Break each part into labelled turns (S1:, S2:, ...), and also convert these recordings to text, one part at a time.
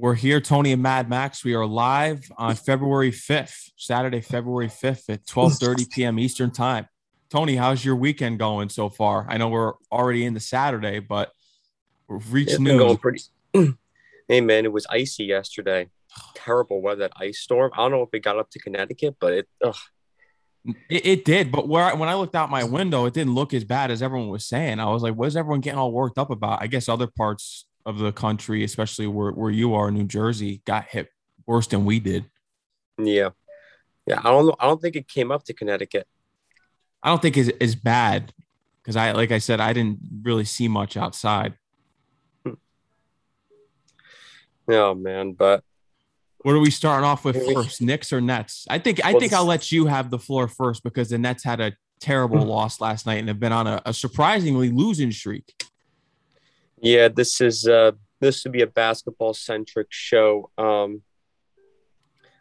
S1: We're here, Tony and Mad Max. We are live on February 5th, Saturday, February 5th at 12:30 p.m. Eastern Time. Tony, how's your weekend going so far? I know we're already into Saturday, but we've reached
S2: It's
S1: noon.
S2: going pretty. hey man, it was icy yesterday. Terrible weather, that ice storm. I don't know if it got up to Connecticut, but it. Ugh.
S1: It, it did, but where I, when I looked out my window, it didn't look as bad as everyone was saying. I was like, "What is everyone getting all worked up about?" I guess other parts of the country, especially where, where you are, New Jersey, got hit worse than we did.
S2: Yeah, yeah. I don't know. I don't think it came up to Connecticut.
S1: I don't think it's as bad because I, like I said, I didn't really see much outside. Hmm.
S2: Oh man, but
S1: What are we starting off with first, Knicks or Nets? I think I
S2: Well,
S1: think I'll let you have the floor first because the Nets had a terrible hmm. loss last night and have been on a, a surprisingly losing streak.
S2: Yeah, this is uh this would be a basketball centric show. Um,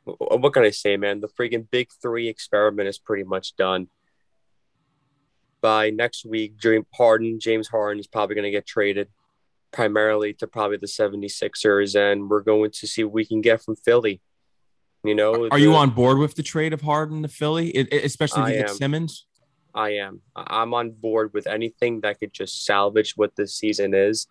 S2: what can I say, man? The freaking Big Three experiment is pretty much done. By next week, James Harden, James Harden is probably going to get traded primarily to probably the 76ers, and we're going to see what we can get from Philly. You know,
S1: Are you on board with the trade of Harden to Philly, It- it- especially if
S2: I
S1: you get
S2: am.
S1: Simmons?
S2: I am. I'm on board with anything that could just salvage what this season is.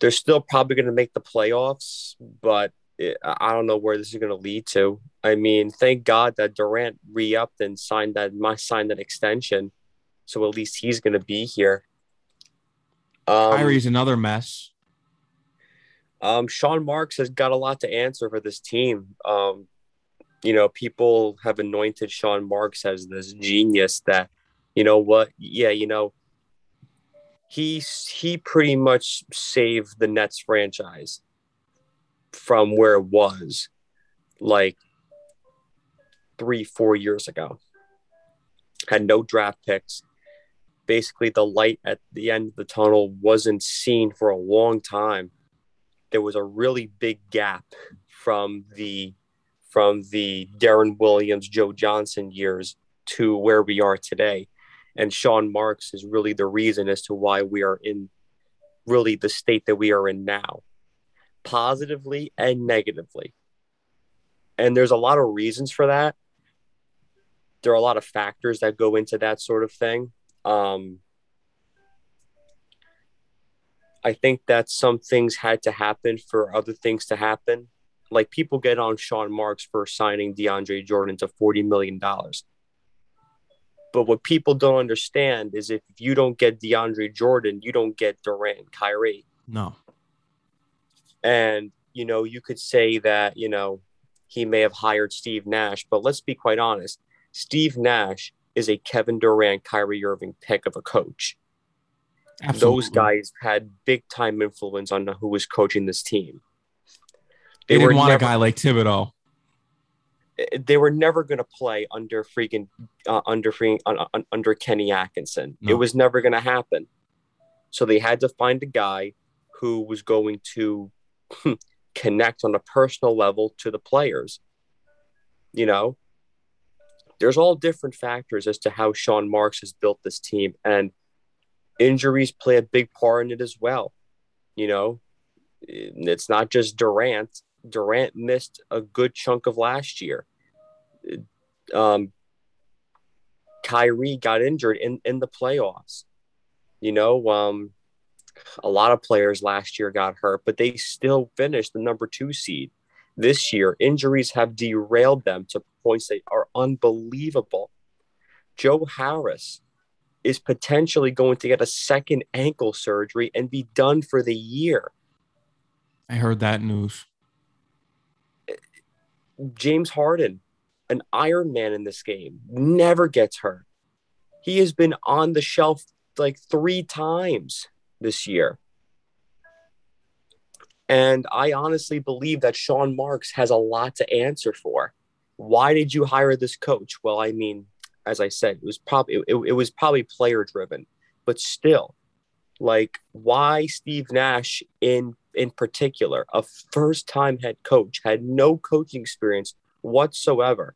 S2: They're still probably going to make the playoffs, but it, I don't know where this is going to lead to. I mean, thank God that Durant re-upped and signed that my signed that extension, so at least he's going to be here. Um,
S1: Kyrie's another mess.
S2: um, Sean Marks has got a lot to answer for this team. Um, you know, people have anointed Sean Marks as this genius that, you know what? Yeah, you know, he he pretty much saved the Nets franchise from where it was, like three, four years ago. Had no draft picks. Basically, the light at the end of the tunnel wasn't seen for a long time there was a really big gap from the from the Deron Williams, Joe Johnson years to where we are today. And Sean Marks is really the reason as to why we are in really the state that we are in now, positively and negatively. And there's a lot of reasons for that. There are a lot of factors that go into that sort of thing. Um, I think that some things had to happen for other things to happen. Like people get on Sean Marks for signing DeAndre Jordan to $40 million. But what people don't understand is if you don't get DeAndre Jordan, you don't get Durant Kyrie.
S1: No.
S2: And, you know, you could say that, you know, he may have hired Steve Nash, but let's be quite honest. Steve Nash is a Kevin Durant, Kyrie Irving pick of a coach.
S1: Absolutely.
S2: those guys had big time influence on who was coaching this team.
S1: They, didn't want
S2: never,
S1: a guy like Thibodeau.
S2: They were never going to play under freaking uh, under freaking uh, uh, under Kenny Atkinson.
S1: No.
S2: It was never going to happen. So they had to find a guy who was going to connect on a personal level to the players. You know, there's all different factors as to how Sean Marks has built this team, and injuries play a big part in it as well. You know, it's not just Durant. Durant missed a good chunk of last year. Um, Kyrie got injured in, in the playoffs. You know, um, a lot of players last year got hurt, but they still finished the number two seed. This year, injuries have derailed them to points that are unbelievable. Joe Harris is potentially going to get a second ankle surgery and be done for the year.
S1: I heard that news.
S2: James Harden, an Iron Man in this game, never gets hurt. He has been on the shelf like three times this year. And I honestly believe that Sean Marks has a lot to answer for. Why did you hire this coach? Well, I mean, as I said, it was probably it, it was probably player driven, but still, like why Steve Nash in in particular, a first time head coach, had no coaching experience whatsoever,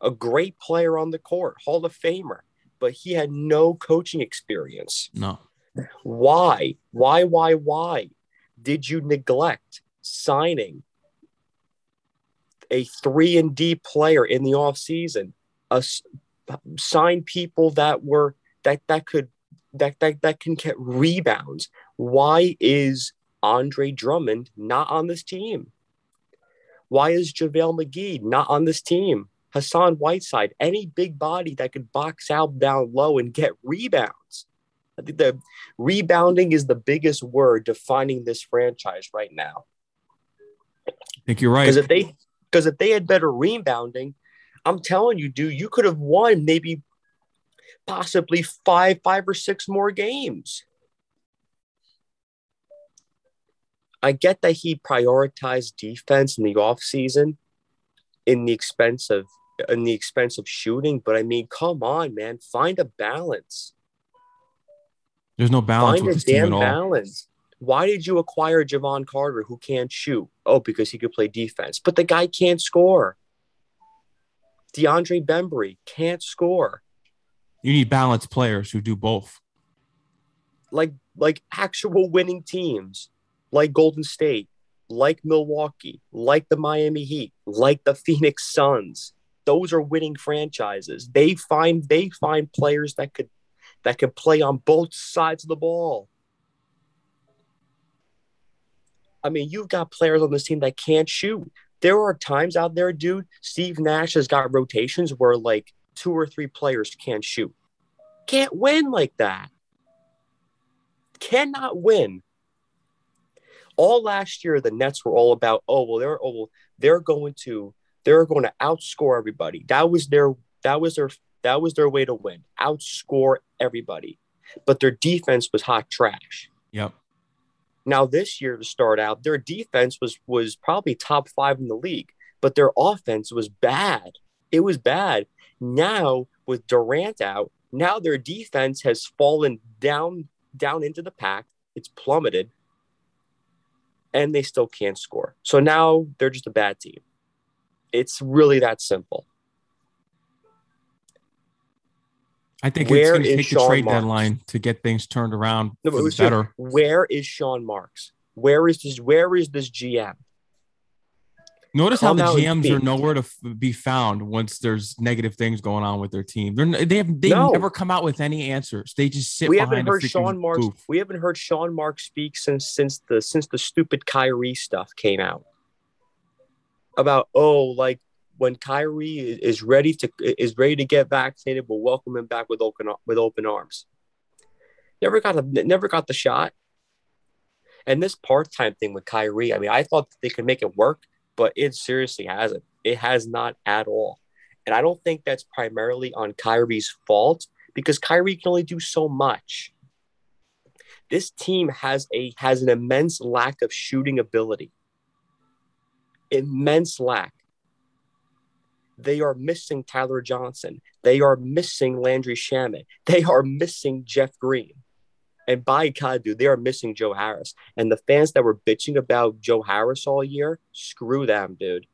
S2: a great player on the court, Hall of Famer, but he had no coaching experience.
S1: No.
S2: Why? Why? Why? Why did you neglect signing a three and D player in the offseason, a sign people that were that that could that that that can get rebounds. Why is Andre Drummond not on this team? Why is JaVale McGee not on this team? Hassan Whiteside, any big body that could box out down low and get rebounds. I think the rebounding is the biggest word defining this franchise right now.
S1: I think you're right.
S2: Because if they because if they had better rebounding, I'm telling you, dude, you could have won maybe possibly five, five or six more games. I get that he prioritized defense in the offseason in the expense of in the expense of shooting, but I mean, come on, man, find a balance.
S1: There's no balance
S2: find
S1: with
S2: a
S1: this team
S2: damn
S1: at all.
S2: balance. Why did you acquire Jevon Carter who can't shoot? Oh, because he could play defense. But the guy can't score. DeAndre Bembry can't score.
S1: You need balanced players who do both.
S2: Like like actual winning teams, like Golden State, like Milwaukee, like the Miami Heat, like the Phoenix Suns. Those are winning franchises. They find they find players that could that could play on both sides of the ball. I mean, you've got players on this team that can't shoot. There are times out there, dude. Steve Nash has got rotations where like two or three players can't shoot. Can't win like that. Cannot win. All last year, the Nets were all about, oh well, they're oh well, they're going to they're going to outscore everybody. That was their that was their that was their way to win. Outscore everybody. But their defense was hot trash.
S1: Yep.
S2: Now this year to start out, their defense was was probably top five in the league, but their offense was bad. It was bad. Now with Durant out, now their defense has fallen down down into the pack. It's plummeted, and they still can't score. So now they're just a bad team. It's really that simple.
S1: I think
S2: Where
S1: it's going to take the trade
S2: Marks?
S1: deadline to get things turned around
S2: No,
S1: for
S2: but
S1: the better.
S2: Where is Sean Marks? Where is this? Where is this GM?
S1: Notice how the GMs are nowhere to f- be found once there's negative things going on with their team. They're they have they
S2: No.
S1: never come out with any answers. They just sit
S2: we haven't heard Sean Marks.
S1: booth.
S2: We haven't heard Sean Marks speak since since the since the stupid Kyrie stuff came out about oh like when Kyrie is ready to is ready to get vaccinated, we'll welcome him back with open with open arms. Never got a never got the shot. And this part time thing with Kyrie, I mean, I thought they could make it work, but it seriously hasn't. It has not at all. And I don't think that's primarily on Kyrie's fault because Kyrie can only do so much. This team has a has an immense lack of shooting ability. Immense lack. They are missing Tyler Johnson. They are missing Landry Shamet. They are missing Jeff Green. And by God, dude, they are missing Joe Harris. And the fans that were bitching about Joe Harris all year, screw them, dude.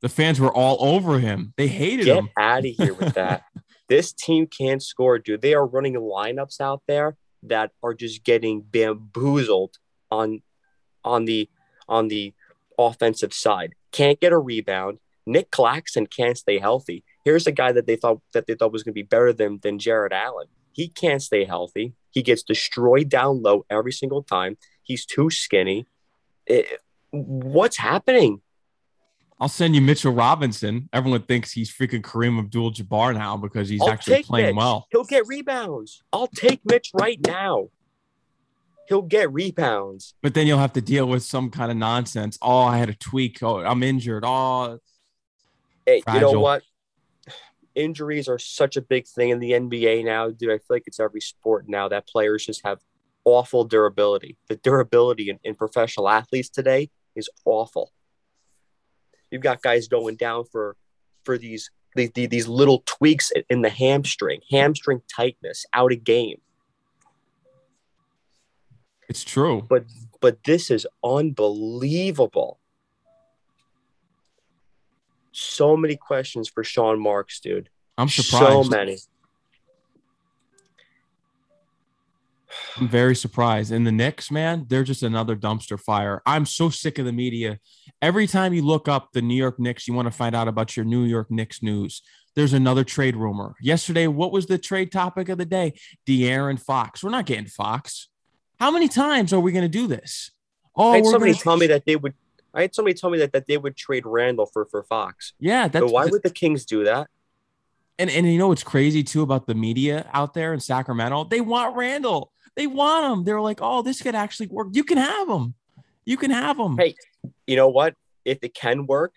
S1: The fans were all over him. They hated
S2: Get
S1: him.
S2: Get out of here with that. this team can't score, dude. They are running lineups out there that are just getting bamboozled on on the on the offensive side. Can't get a rebound. Nic Claxton can't stay healthy. Here's a guy that they thought that they thought was going to be better than than Jarrett Allen. He can't stay healthy. He gets destroyed down low every single time. He's too skinny. It- what's happening?
S1: I'll send you Mitchell Robinson. Everyone thinks he's freaking Kareem Abdul-Jabbar now because he's
S2: I'll
S1: actually playing
S2: Mitch.
S1: well.
S2: He'll get rebounds. I'll take Mitch right now. He'll get rebounds.
S1: But then you'll have to deal with some kind of nonsense. Oh, I had a tweak. Oh, I'm injured. Oh,
S2: Hey, you know what? Injuries are such a big thing in the NBA now, dude. I feel like it's every sport now that players just have awful durability. The durability in, in professional athletes today is awful. You've got guys going down for for these these, these little tweaks in the hamstring, hamstring tightness, out of game.
S1: it's true.
S2: but but this is unbelievable. So many questions for Sean Marks, dude.
S1: I'm surprised.
S2: So many.
S1: I'm very surprised. And the Knicks, man, they're just another dumpster fire. I'm so sick of the media. Every time you look up the New York Knicks, you want to find out about your New York Knicks news. There's another trade rumor. Yesterday, what was the trade topic of the day? De'Aaron Fox. We're not getting Fox. How many times are we going to do this?
S2: Oh, somebody gonna... tell me that they would. I had somebody tell me that, that they would trade Randle for for Fox.
S1: Yeah,
S2: that's. But why would the Kings do that?
S1: And and you know what's crazy too about the media out there in Sacramento? They want Randle. They want him. They're like, oh, this could actually work. You can have him. You can have him.
S2: Hey, you know what? If it can work,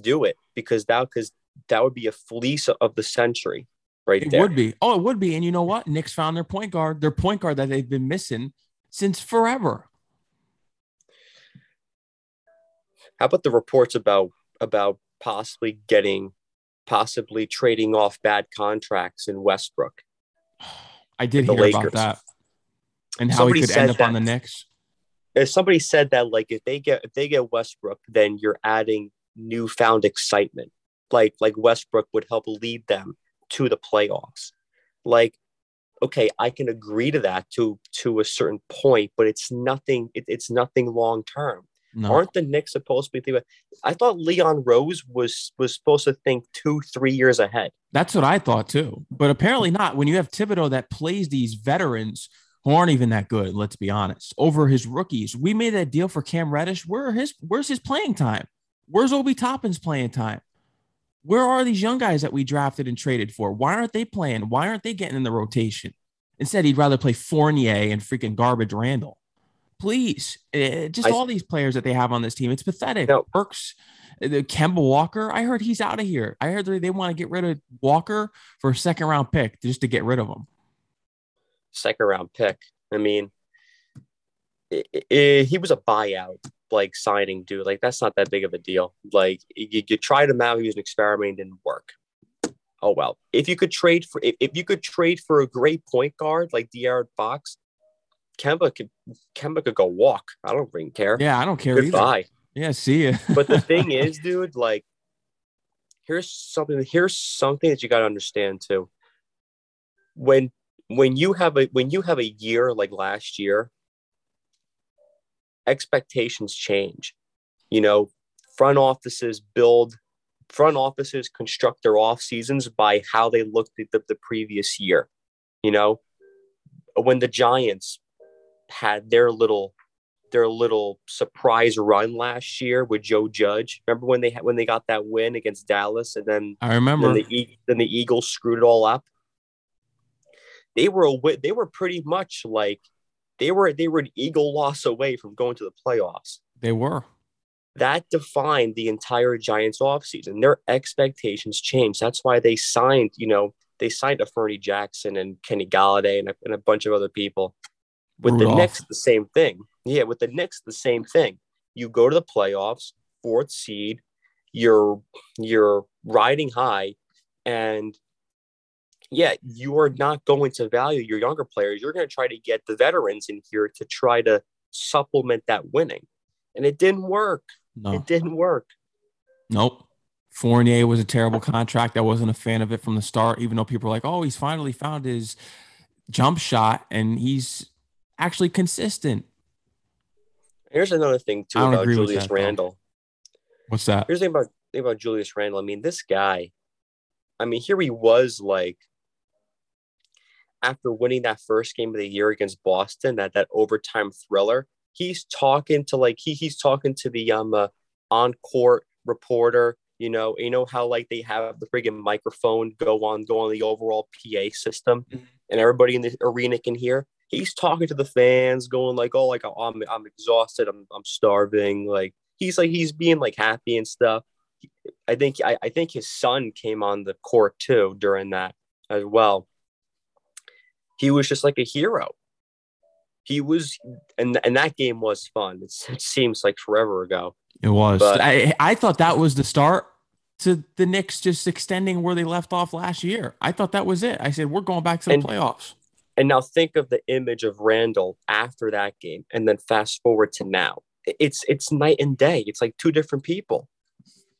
S2: do it because that because that would be a fleece of the century, right there.
S1: it
S2: there.
S1: would be. Oh, it would be. And you know what? Knicks found their point guard. Their point guard that they've been missing since forever.
S2: How about the reports about about possibly getting, possibly trading off bad contracts in Westbrook?
S1: I did hear Lakers. about that, and how somebody he could end up that, on the Knicks.
S2: If Somebody said that like if they get if they get Westbrook, then you're adding newfound excitement. Like like Westbrook would help lead them to the playoffs. Like okay, I can agree to that to to a certain point, but it's nothing. It, it's nothing long term. No. Aren't the Knicks supposed to be thinking? I thought Leon Rose was was supposed to think two, three years ahead.
S1: That's what I thought too, but apparently not. When you have Thibodeau that plays these veterans who aren't even that good, let's be honest, over his rookies. We made that deal for Cam Reddish. Where his where's his playing time? Where's Obi Toppin's playing time? Where are these young guys that we drafted and traded for? Why aren't they playing? Why aren't they getting in the rotation? Instead, he'd rather play Fournier and freaking garbage Randle. Please, it, just I, all these players that they have on this team, it's pathetic. No. Burks, eh, the Kemba Walker, I heard he's out of here. I heard they, they want to get rid of Walker for a second round pick just to get rid of him.
S2: Second round pick. I mean, it, it, he was a buyout like signing dude. Like that's not that big of a deal. Like you, you tried him out, he was an experiment, didn't work. Oh well. If you could trade for if, if you could trade for a great point guard like De'Aaron Fox, Kemba could Kemba could go walk. I don't even care.
S1: Yeah, I don't care Goodbye. either. Yeah, see you.
S2: but the thing is, dude, like here's something here's something that you got to understand too. When when you have a when you have a year like last year, expectations change. You know, front offices build front offices construct their off seasons by how they looked at the, the previous year. You know, when the Giants had their little their little surprise run last year with Joe Judge. Remember when they had when they got that win against Dallas, and then
S1: I remember
S2: then the, then the Eagles screwed it all up. They were a, they were pretty much like they were they were an Eagle loss away from going to the playoffs.
S1: They were.
S2: That defined the entire Giants offseason. Their expectations changed. That's why they signed, you know, they signed a Fernie Jackson and Kenny Golladay and a, and a bunch of other people. With Rudolph. the Knicks, the same thing. Yeah, with the Knicks, the same thing. You go to the playoffs, fourth seed, you're you're riding high, and yeah, you are not going to value your younger players. You're going to try to get the veterans in here to try to supplement that winning. And it didn't work. No. It didn't work.
S1: Nope. Fournier was a terrible contract. I wasn't a fan of it from the start, even though people are like, oh, he's finally found his jump shot and he's actually consistent.
S2: Here's another thing too about Julius that, Randle. Though.
S1: What's that?
S2: Here's the thing about thing about Julius Randle. I mean, this guy. I mean, here he was like after winning that first game of the year against Boston, that that overtime thriller. He's talking to like he he's talking to the um uh, on court reporter. You know, you know how like they have the friggin' microphone go on go on the overall PA system, mm-hmm. and everybody in the arena can hear he's talking to the fans, going like, "Oh, like I'm I'm exhausted, I'm I'm starving." Like he's like he's being like happy and stuff. I think I, I think his son came on the court too during that as well. He was just like a hero. He was, and and that game was fun. It's, it seems like forever ago.
S1: It was. But, I I thought that was the start to the Knicks just extending where they left off last year. I thought that was it. I said we're going back to the and, playoffs.
S2: And now think of the image of Randle after that game, and then fast forward to now. It's it's night and day. It's like two different people.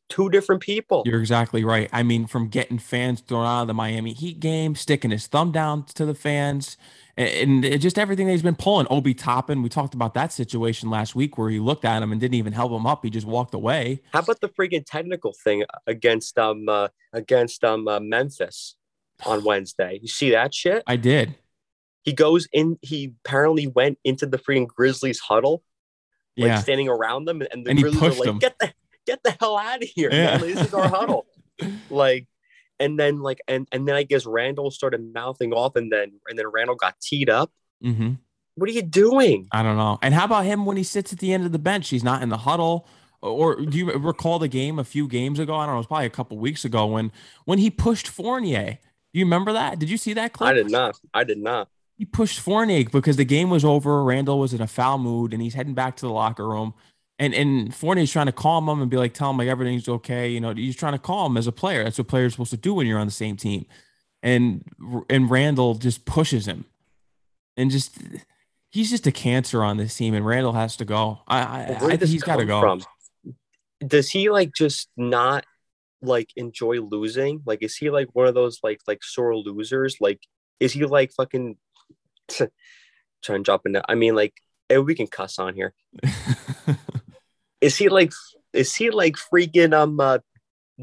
S2: two different people.
S1: You're exactly right. I mean, from getting fans thrown out of the Miami Heat game, sticking his thumb down to the fans, and, and just everything that he's been pulling. Obi Toppin, we talked about that situation last week where he looked at him and didn't even help him up. He just walked away.
S2: How about the freaking technical thing against um uh, against um uh, Memphis on Wednesday? You see that shit?
S1: I did.
S2: He goes in. He apparently went into the freaking Grizzlies huddle, like
S1: Yeah.
S2: standing around them, and the
S1: and
S2: Grizzlies are like,
S1: him.
S2: "Get the get the hell out of here,
S1: Yeah.
S2: man! This is our huddle." like and then like and and then I guess Randle started mouthing off and then and then Randle got teed up.
S1: hmm
S2: What are you doing?
S1: I don't know. And how about him when he sits at the end of the bench? He's not in the huddle. Or do you recall the game a few games ago? I don't know. It was probably a couple weeks ago when when he pushed Fournier. Do you remember that? Did you see that clip?
S2: I did not. I did not.
S1: He pushed Fournier because the game was over. Randle was in a foul mood and he's heading back to the locker room. And and Fournier's trying to calm him and be like, tell him like everything's okay. You know, he's trying to calm him as a player. That's what players are supposed to do when you're on the same team. And and Randle just pushes him. And just he's just a cancer on this team. And Randle has to go. I I, I think he's got to go.
S2: from? Does he like just not like enjoy losing? Like, is he like one of those like like sore losers? Like, is he like fucking trying to drop in? I mean, like, eh, we can cuss on here. Is he like? Is he like freaking um uh,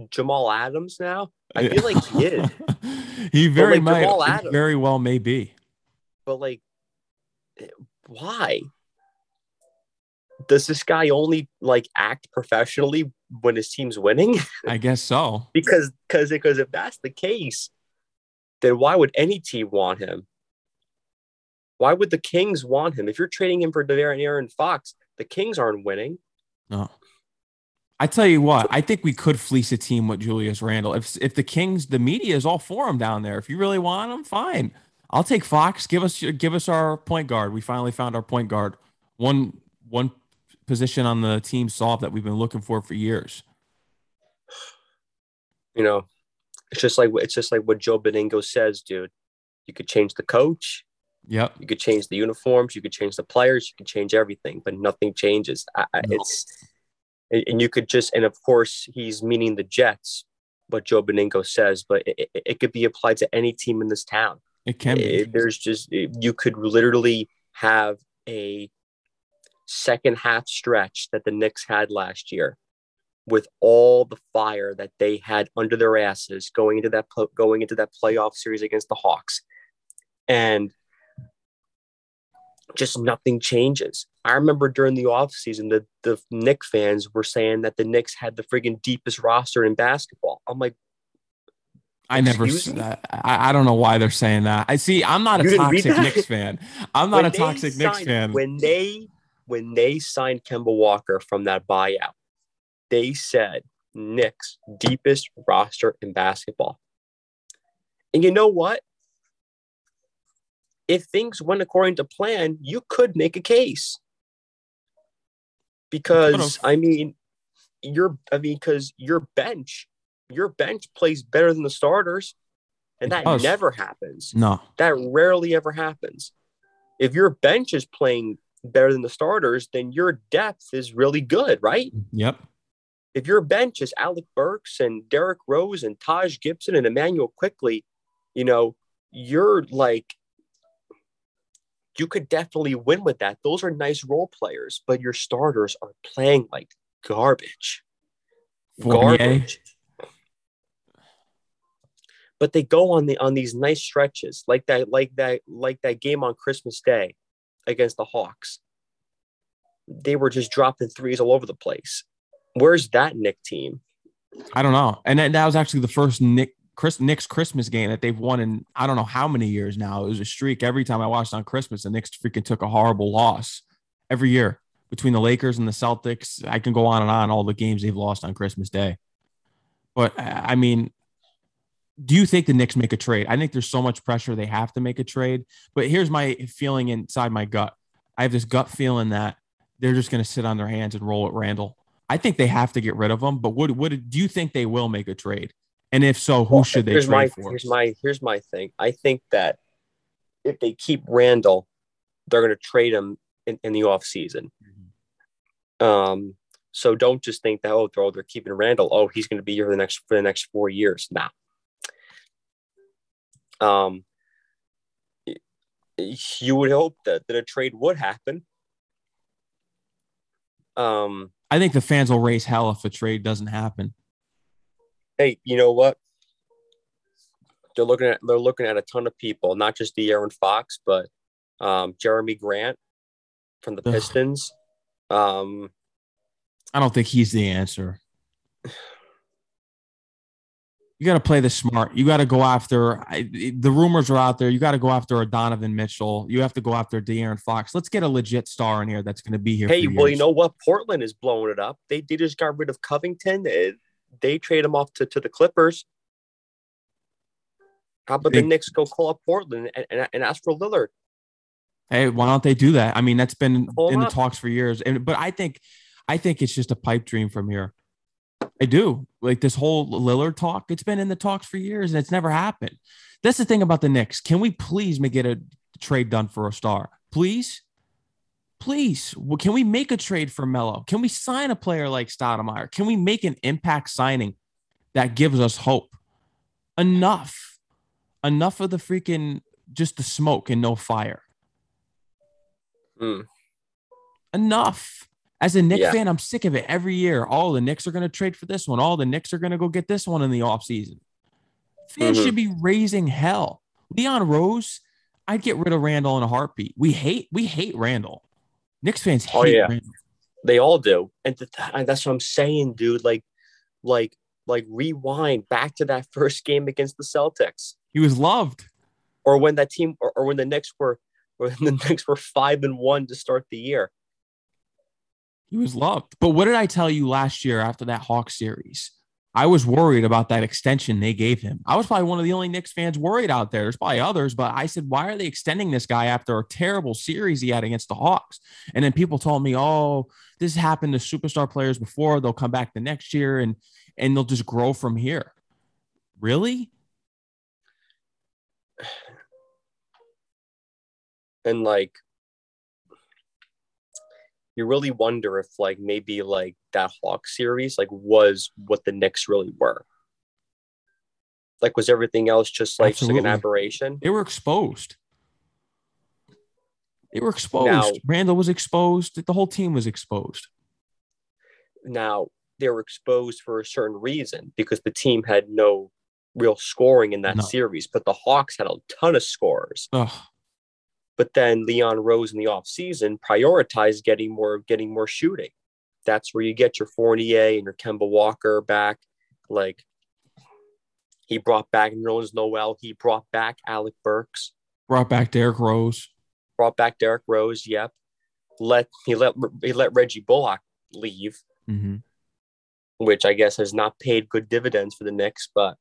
S2: Jamal Adams now? I feel like he is,
S1: he very
S2: like,
S1: might,
S2: Adams-
S1: very well may be.
S2: but like, eh, why? Does this guy only like act professionally when his team's winning?
S1: I guess so.
S2: because because because if that's the case, then why would any team want him? Why would the Kings want him? If you're trading him for De'Aaron Aaron Fox, the Kings aren't winning.
S1: No. I tell you what, I think we could fleece a team with Julius Randle. If if the Kings, the media is all for him down there. If you really want him, fine. I'll take Fox. Give us give us our point guard. We finally found our point guard. One one position on the team solved that we've been looking for for years.
S2: You know, it's just like it's just like what Joe Benigno says, dude. You could change the coach,
S1: Yep.
S2: you could change the uniforms, you could change the players, you could change everything, but nothing changes. I,
S1: No.
S2: It's and and you could just and of course he's meaning the Jets, what Joe Benigno says, but it, it, it could be applied to any team in this town.
S1: It can be.
S2: It- there's just eh, you could literally have a second half stretch that the Knicks had last year with all the fire that they had under their asses going into that going into that playoff series against the Hawks and just nothing changes. I remember during the offseason the the Knicks fans were saying that the Knicks had the friggin' deepest roster in basketball. I'm like,
S1: I never. I, I don't know why they're saying that. I see. I'm not a
S2: You didn't read
S1: toxic
S2: that?
S1: Knicks fan. I'm not
S2: when
S1: a toxic Knicks fan.
S2: When they when they signed Kemba Walker from that buyout, they said Knicks deepest roster in basketball. And you know what? If things went according to plan, you could make a case. Because. I mean, your I mean, because your bench, your bench plays better than the starters, and
S1: It
S2: that
S1: does.
S2: never happens.
S1: no.
S2: That rarely ever happens. If your bench is playing better than the starters, then your depth is really good, right?
S1: Yep.
S2: If your bench is Alec Burks and Derrick Rose and Taj Gibson and Immanuel Quickley, you know, you're like, you could definitely win with that. Those are nice role players, but your starters are playing like garbage.
S1: Fournier.
S2: Garbage. But they go on the on these nice stretches, like that, like that, like that game on Christmas Day against the Hawks. They were just dropping threes all over the place. Where's that Knick team?
S1: I don't know. And that, that was actually the first Knick Chris Knicks Christmas game that they've won in I don't know how many years now. It was a streak. Every time I watched on Christmas, the Knicks freaking took a horrible loss every year between the Lakers and the Celtics. I can go on and on all the games they've lost on Christmas Day. But uh, I mean, do you think the Knicks make a trade? I think there's so much pressure they have to make a trade. But here's my feeling inside my gut. I have this gut feeling that they're just going to sit on their hands and roll at Randle. I think they have to get rid of him. But what what do you think they will make a trade? And if so, who should they
S2: here's
S1: trade
S2: my
S1: for?
S2: here's my here's my thing. I think that if they keep Randle, they're going to trade him in, in the off season.
S1: Mm-hmm.
S2: Um, So don't just think that oh they're, they're keeping Randle. Oh, he's going to be here for the next for the next four years. Nah. Um, you would hope that, that a trade would happen. Um,
S1: I think the fans will raise hell if a trade doesn't happen.
S2: Hey, you know what? They're looking at they're looking at a ton of people, not just De'Aaron Fox, but um, Jerami Grant from the Pistons. Um,
S1: I don't think he's the answer. You got to play the smart. You got to go after I, the rumors are out there. You got to go after a Donovan Mitchell. You have to go after De'Aaron Fox. Let's get a legit star in here that's going to be here.
S2: Hey, well, you know what? Portland is blowing it up. They, they just got rid of Covington. They trade him off to, to the Clippers. How about the Knicks go call up Portland and, and, and ask for Lillard?
S1: Hey, why don't they do that? I mean, that's been Pull in the talks for years. And but I think I think it's just a pipe dream from here. I do. Like this whole Lillard talk, it's been in the talks for years and it's never happened. That's the thing about the Knicks. Can we please make get a trade done for a star? Please? Please. Well, can we make a trade for Melo? Can we sign a player like Stoudemire? Can we make an impact signing that gives us hope? Enough. Enough of the freaking just the smoke and no fire.
S2: Mm.
S1: Enough. As a Knicks yeah. fan, I'm sick of it every year. All the Knicks are going to trade for this one. All the Knicks are going to go get this one in the offseason. Fans mm-hmm. should be raising hell. Leon Rose, I'd get rid of Randle in a heartbeat. We hate we hate Randle. Knicks fans oh, hate yeah. Randle.
S2: They all do, and that's what I'm saying, dude. Like, like, like, rewind back to that first game against the Celtics.
S1: He was loved.
S2: Or when that team, or, or when the Knicks were, when the Knicks were five and one to start the year.
S1: He was loved. But what did I tell you last year after that Hawk series? I was worried about that extension they gave him. I was probably one of the only Knicks fans worried out there. There's probably others, but I said, why are they extending this guy after a terrible series he had against the Hawks? And then people told me, oh, this happened to superstar players before. They'll come back the next year and and they'll just grow from here. Really?
S2: And like you really wonder if like maybe like that Hawk series like was what the Knicks really were. Like was everything else just like, just like an aberration?
S1: They were exposed. They were exposed. Now, Randle was exposed. The whole team was exposed.
S2: Now they were exposed for a certain reason because the team had no real scoring in that no. series, but the Hawks had a ton of scores.
S1: Ugh.
S2: But then Leon Rose in the offseason prioritized getting more getting more shooting. That's where you get your Fournier and your Kemba Walker back. Like he brought back Nerlens Noel. He brought back Alec Burks.
S1: Brought back Derrick Rose.
S2: Brought back Derrick Rose. Yep. Let he let he let Reggie Bullock leave,
S1: mm-hmm.
S2: which I guess has not paid good dividends for the Knicks. But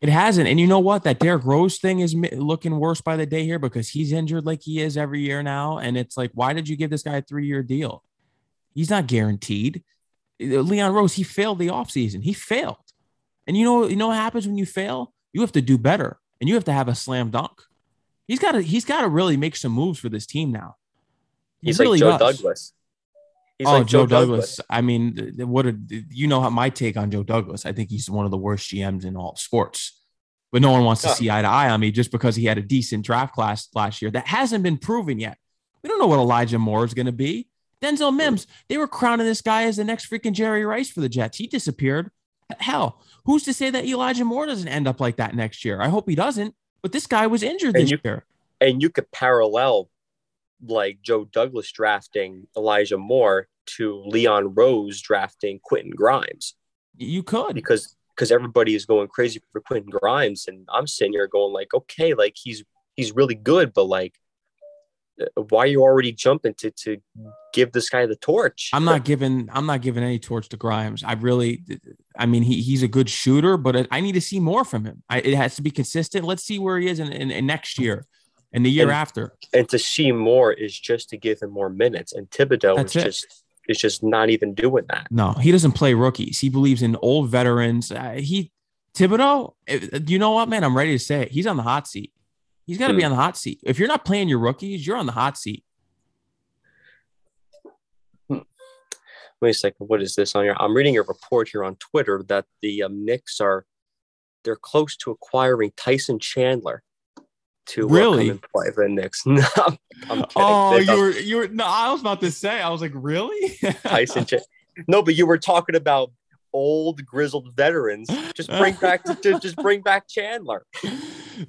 S1: it hasn't. And you know what? That Derrick Rose thing is looking worse by the day here because he's injured like he is every year now. And it's like, why did you give this guy a three year deal? He's not guaranteed. Uh, Leon Rose, he failed the offseason. He failed. And you know, you know what happens when you fail? You have to do better and you have to have a slam dunk. He's got to he's got to really make some moves for this team now.
S2: He he's really like Joe does. Douglas.
S1: He's oh, like Joe, Joe Douglas. Douglas. I mean, what a, you know how my take on Joe Douglas. I think he's one of the worst GMs in all sports. But no one wants to see eye to eye on me just because he had a decent draft class last year that hasn't been proven yet. We don't know what Elijah Moore is going to be. Denzel Mims, they were crowning this guy as the next freaking Jerry Rice for the Jets. He disappeared. Hell, who's to say that Elijah Moore doesn't end up like that next year? I hope he doesn't. But this guy was injured this
S2: you,
S1: year.
S2: And you could parallel like Joe Douglas drafting Elijah Moore to Leon Rose drafting Quentin Grimes.
S1: You could
S2: because because everybody is going crazy for Quentin Grimes, and I'm sitting here going like, okay, like he's he's really good, but like, uh, why are you already jumping to to give this guy the torch?
S1: I'm not giving I'm not giving any torch to Grimes. I really, I mean, he he's a good shooter, but I need to see more from him. I, it has to be consistent. Let's see where he is in, in, in next year and the year
S2: and,
S1: after.
S2: And to see more is just to give him more minutes. And Thibodeau That's is it. just is just not even doing that.
S1: No, he doesn't play rookies. He believes in old veterans. Uh, he Thibodeau, uh, you know what, man? I'm ready to say it. He's on the hot seat. He's got to hmm. be on the hot seat. If you're not playing your rookies, you're on the hot seat.
S2: Hmm. wait a second. What is this on here? I'm reading a report here on Twitter that the um, Knicks are they're close to acquiring Tyson Chandler to
S1: Really?
S2: uh, come and play for the Knicks. No, I'm kidding.
S1: Oh, you were you were no, I was about to say, I was like, really?
S2: Tyson. Ch- no, but you were talking about old grizzled veterans. Just bring back, just, just bring back Chandler.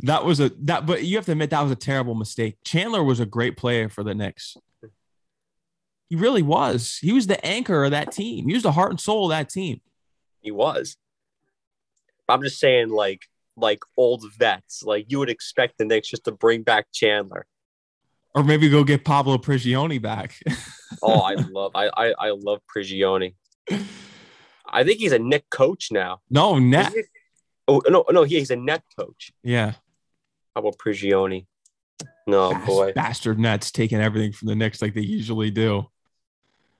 S1: that was a that but you have to admit that was a terrible mistake. Chandler was a great player for the Knicks. He really was. He was the anchor of that team. He was the heart and soul of that team.
S2: He was. I'm just saying, like, like old vets. Like you would expect the Knicks just to bring back Chandler.
S1: Or maybe go get Pablo Prigioni back.
S2: Oh, I love, I, I, I love Prigioni. I think he's a Knick coach now.
S1: no, net.
S2: He? Oh no, no, he- he's a net coach.
S1: Yeah.
S2: How about Prigioni? No
S1: Bas-
S2: boy.
S1: Bastard Nets taking everything from the Knicks like they usually do.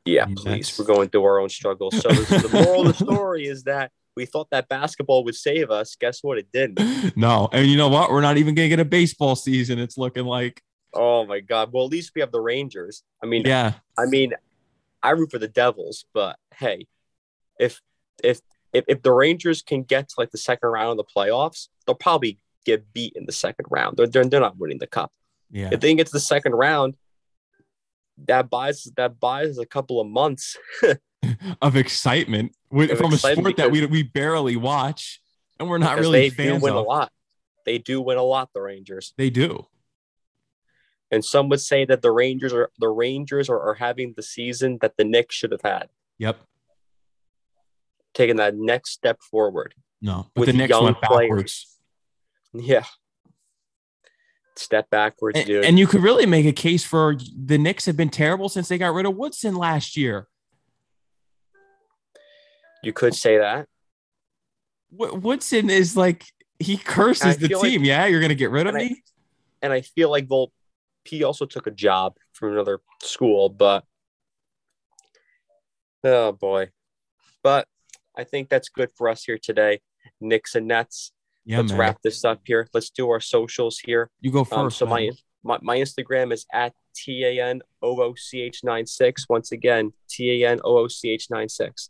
S2: Yeah,
S1: mean,
S2: please.
S1: that's-
S2: We're going through our own struggles. So the moral of the story is that we thought that basketball would save us. Guess what? It didn't.
S1: No, and you know what? We're not even gonna get a baseball season. It's looking like
S2: Oh my god. Well, at least we have the Rangers. I mean,
S1: yeah.
S2: I mean, I root for the Devils, but hey, if if if, if the Rangers can get to like the second round of the playoffs, they'll probably get beat in the second round. They're they're, they're not winning the cup.
S1: Yeah.
S2: If they can get to the second round, that buys that buys a couple of months.
S1: Of excitement with,
S2: Of
S1: from
S2: excitement
S1: a sport that we we barely watch and we're not really
S2: they do
S1: fans
S2: win a lot. They do win a lot, the Rangers.
S1: They do.
S2: And some would say that the Rangers are the Rangers are, are having the season that the Knicks should have had,
S1: Yep.
S2: taking that next step forward.
S1: No, but
S2: With
S1: the Knicks
S2: young
S1: went
S2: players. Yeah. Step backwards,
S1: And,
S2: dude.
S1: and you could really make a case for the Knicks have been terrible since they got rid of Woodson last year.
S2: You could say that.
S1: Wo- Woodson is like he curses the
S2: feel like-
S1: team. yeah, you're gonna get rid of
S2: and I-
S1: me.
S2: And I feel like he also took a job from another school, but oh boy. But I think that's good for us here today. Knicks and Nets.
S1: Yeah,
S2: Let's
S1: man.
S2: wrap this up here. Let's do our socials here.
S1: You go first.
S2: Um, so my, my my Instagram is at T A N O O C H 96. Once again, T A N O O C H 96.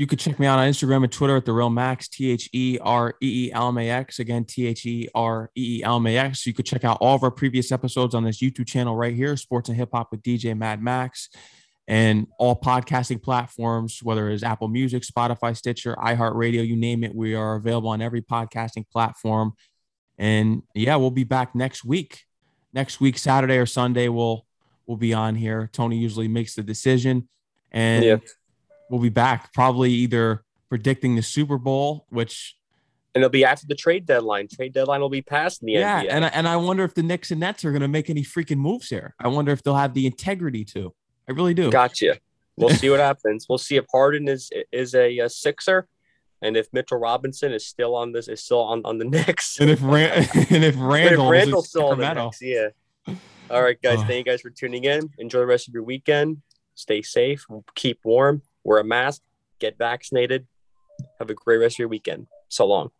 S1: You could check me out on Instagram and Twitter at the real Max T H E R E E L M A X. Again, T H E R E E L M A X. You could check out all of our previous episodes on this YouTube channel right here, Sports and Hip Hop with DJ Mad Max, and all podcasting platforms, whether it's Apple Music, Spotify, Stitcher, iHeartRadio, you name it. We are available on every podcasting platform. And yeah, we'll be back next week. Next week, Saturday or Sunday, we'll we'll be on here. Tony usually makes the decision, and
S2: Yeah.
S1: We'll be back probably either predicting the Super Bowl, which
S2: And it'll be after the trade deadline. Trade deadline will be past in the
S1: yeah,
S2: NBA.
S1: and I, and I wonder if the Knicks and Nets are going to make any freaking moves here. I wonder if they'll have the integrity to. I really do.
S2: Gotcha. We'll see what happens. We'll see if Harden is is a, a sixer, and if Mitchell Robinson is still on this is still on, on the Knicks.
S1: And if Ran- and if
S2: And if
S1: Randle is
S2: Randle's still on the Knicks, yeah. All right, guys.
S1: Oh.
S2: Thank you guys for tuning in. Enjoy the rest of your weekend. Stay safe. Keep warm. Wear a mask. Get vaccinated. Have a great rest of your weekend. So long.